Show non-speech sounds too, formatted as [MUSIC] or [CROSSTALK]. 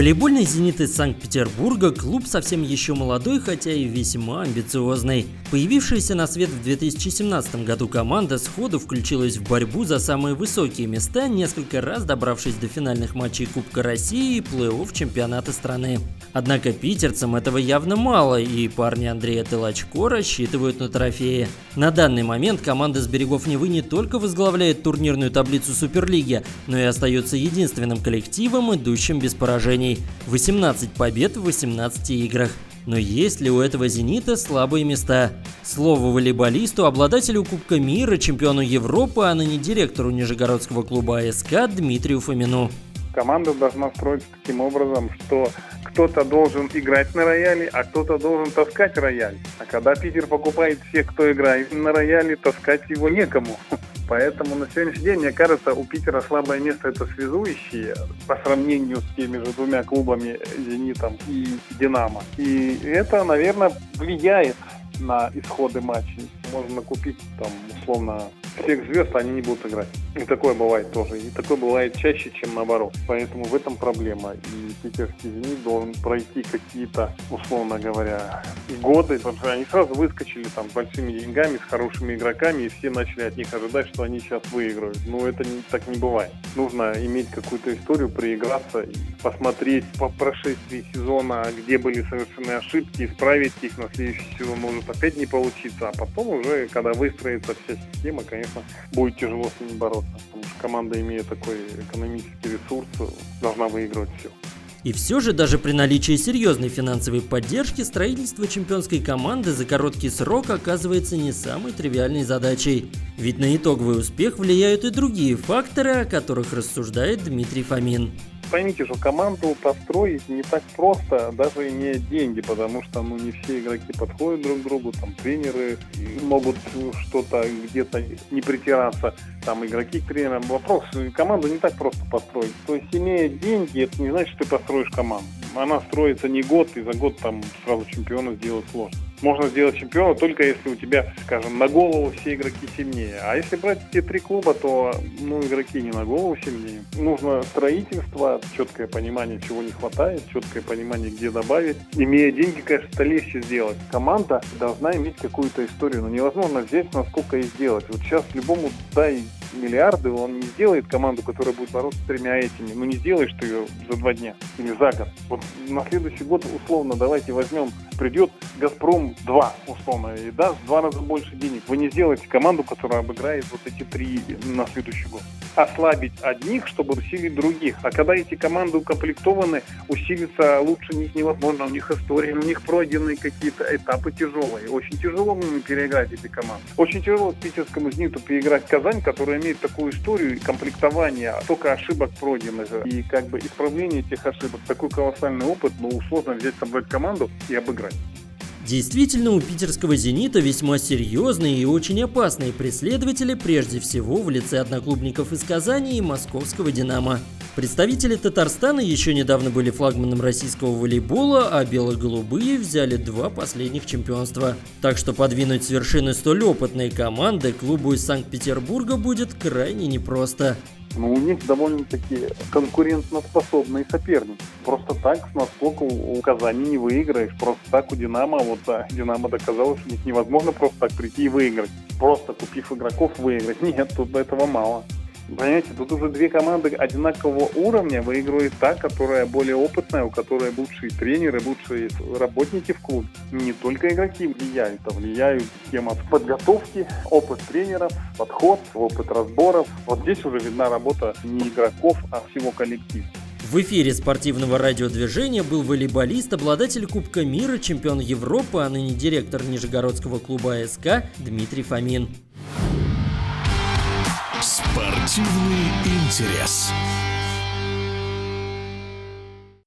Волейбольный «Зенит» из Санкт-Петербурга – клуб совсем еще молодой, хотя и весьма амбициозный. Появившаяся на свет в 2017 году команда сходу включилась в борьбу за самые высокие места, несколько раз добравшись до финальных матчей Кубка России и плей-офф чемпионата страны. Однако питерцам этого явно мало, и парни Андрея Тылачко рассчитывают на трофеи. На данный момент команда с берегов Невы не только возглавляет турнирную таблицу Суперлиги, но и остается единственным коллективом, идущим без поражений поражений, 18 побед в 18 играх. Но есть ли у этого «Зенита» слабые места? Слово волейболисту, обладателю Кубка мира, чемпиону Европы, а ныне директору Нижегородского клуба АСК Дмитрию Фомину. Команда должна строиться таким образом, что кто-то должен играть на рояле, а кто-то должен таскать рояль. А когда Питер покупает всех, кто играет на рояле, таскать его некому. [LAUGHS] Поэтому на сегодняшний день, мне кажется, у Питера слабое место это связующие по сравнению с теми же двумя клубами «Зенитом» и «Динамо». И это, наверное, влияет на исходы матчей. Можно купить там условно всех звезд, они не будут играть. И такое бывает тоже. И такое бывает чаще, чем наоборот. Поэтому в этом проблема. И питерский «Зенит» должен пройти какие-то, условно говоря, годы. Потому что они сразу выскочили там с большими деньгами, с хорошими игроками, и все начали от них ожидать, что они сейчас выиграют. Но это не, так не бывает. Нужно иметь какую-то историю, проиграться, посмотреть по прошествии сезона, где были совершены ошибки, исправить их на следующий сезон может опять не получиться. А потом уже, когда выстроится вся система, конечно, будет тяжело с ними бороться потому что команда, имея такой экономический ресурс, должна выигрывать все. И все же, даже при наличии серьезной финансовой поддержки, строительство чемпионской команды за короткий срок оказывается не самой тривиальной задачей. Ведь на итоговый успех влияют и другие факторы, о которых рассуждает Дмитрий Фомин поймите, что команду построить не так просто, даже имея деньги, потому что ну, не все игроки подходят друг к другу, там тренеры могут что-то где-то не притираться, там игроки к тренерам. Вопрос, команду не так просто построить. То есть имея деньги, это не значит, что ты построишь команду. Она строится не год, и за год там сразу чемпиона сделать сложно можно сделать чемпиона только если у тебя, скажем, на голову все игроки сильнее. А если брать те три клуба, то ну, игроки не на голову сильнее. Нужно строительство, четкое понимание, чего не хватает, четкое понимание, где добавить. Имея деньги, конечно, это легче сделать. Команда должна иметь какую-то историю, но невозможно взять насколько и сделать. Вот сейчас любому дай миллиарды, он не сделает команду, которая будет бороться с тремя этими. Ну не сделаешь ты ее за два дня или за год. Вот на следующий год, условно, давайте возьмем, придет Газпром 2, условно, и даст два раза больше денег. Вы не сделаете команду, которая обыграет вот эти три на следующий год. Ослабить одних, чтобы усилить других. А когда эти команды укомплектованы, усилиться лучше них невозможно. У них история, у них пройдены какие-то этапы тяжелые. Очень тяжело переиграть эти команды. Очень тяжело питерскому «Зениту» переиграть Казань, которая имеет такую историю комплектования, только ошибок пройденных и как бы исправление этих ошибок. Такой колоссальный опыт, но сложно взять, собрать команду и обыграть. Действительно, у питерского «Зенита» весьма серьезные и очень опасные преследователи, прежде всего в лице одноклубников из Казани и московского «Динамо». Представители Татарстана еще недавно были флагманом российского волейбола, а бело-голубые взяли два последних чемпионства. Так что подвинуть с вершины столь опытной команды клубу из Санкт-Петербурга будет крайне непросто. Но ну, у них довольно-таки конкурентоспособный соперник. Просто так с насколько у Казани не выиграешь. Просто так у Динамо, вот да, Динамо доказало, что невозможно просто так прийти и выиграть. Просто купив игроков выиграть. [LAUGHS] Нет, тут этого мало. Понимаете, тут уже две команды одинакового уровня выигрывает та, которая более опытная, у которой лучшие тренеры, лучшие работники в клубе. Не только игроки влияют, а влияют тема подготовки, опыт тренеров, подход, опыт разборов. Вот здесь уже видна работа не игроков, а всего коллектива. В эфире спортивного радиодвижения был волейболист, обладатель Кубка мира, чемпион Европы, а ныне директор Нижегородского клуба АСК Дмитрий Фомин. Спортивный интерес.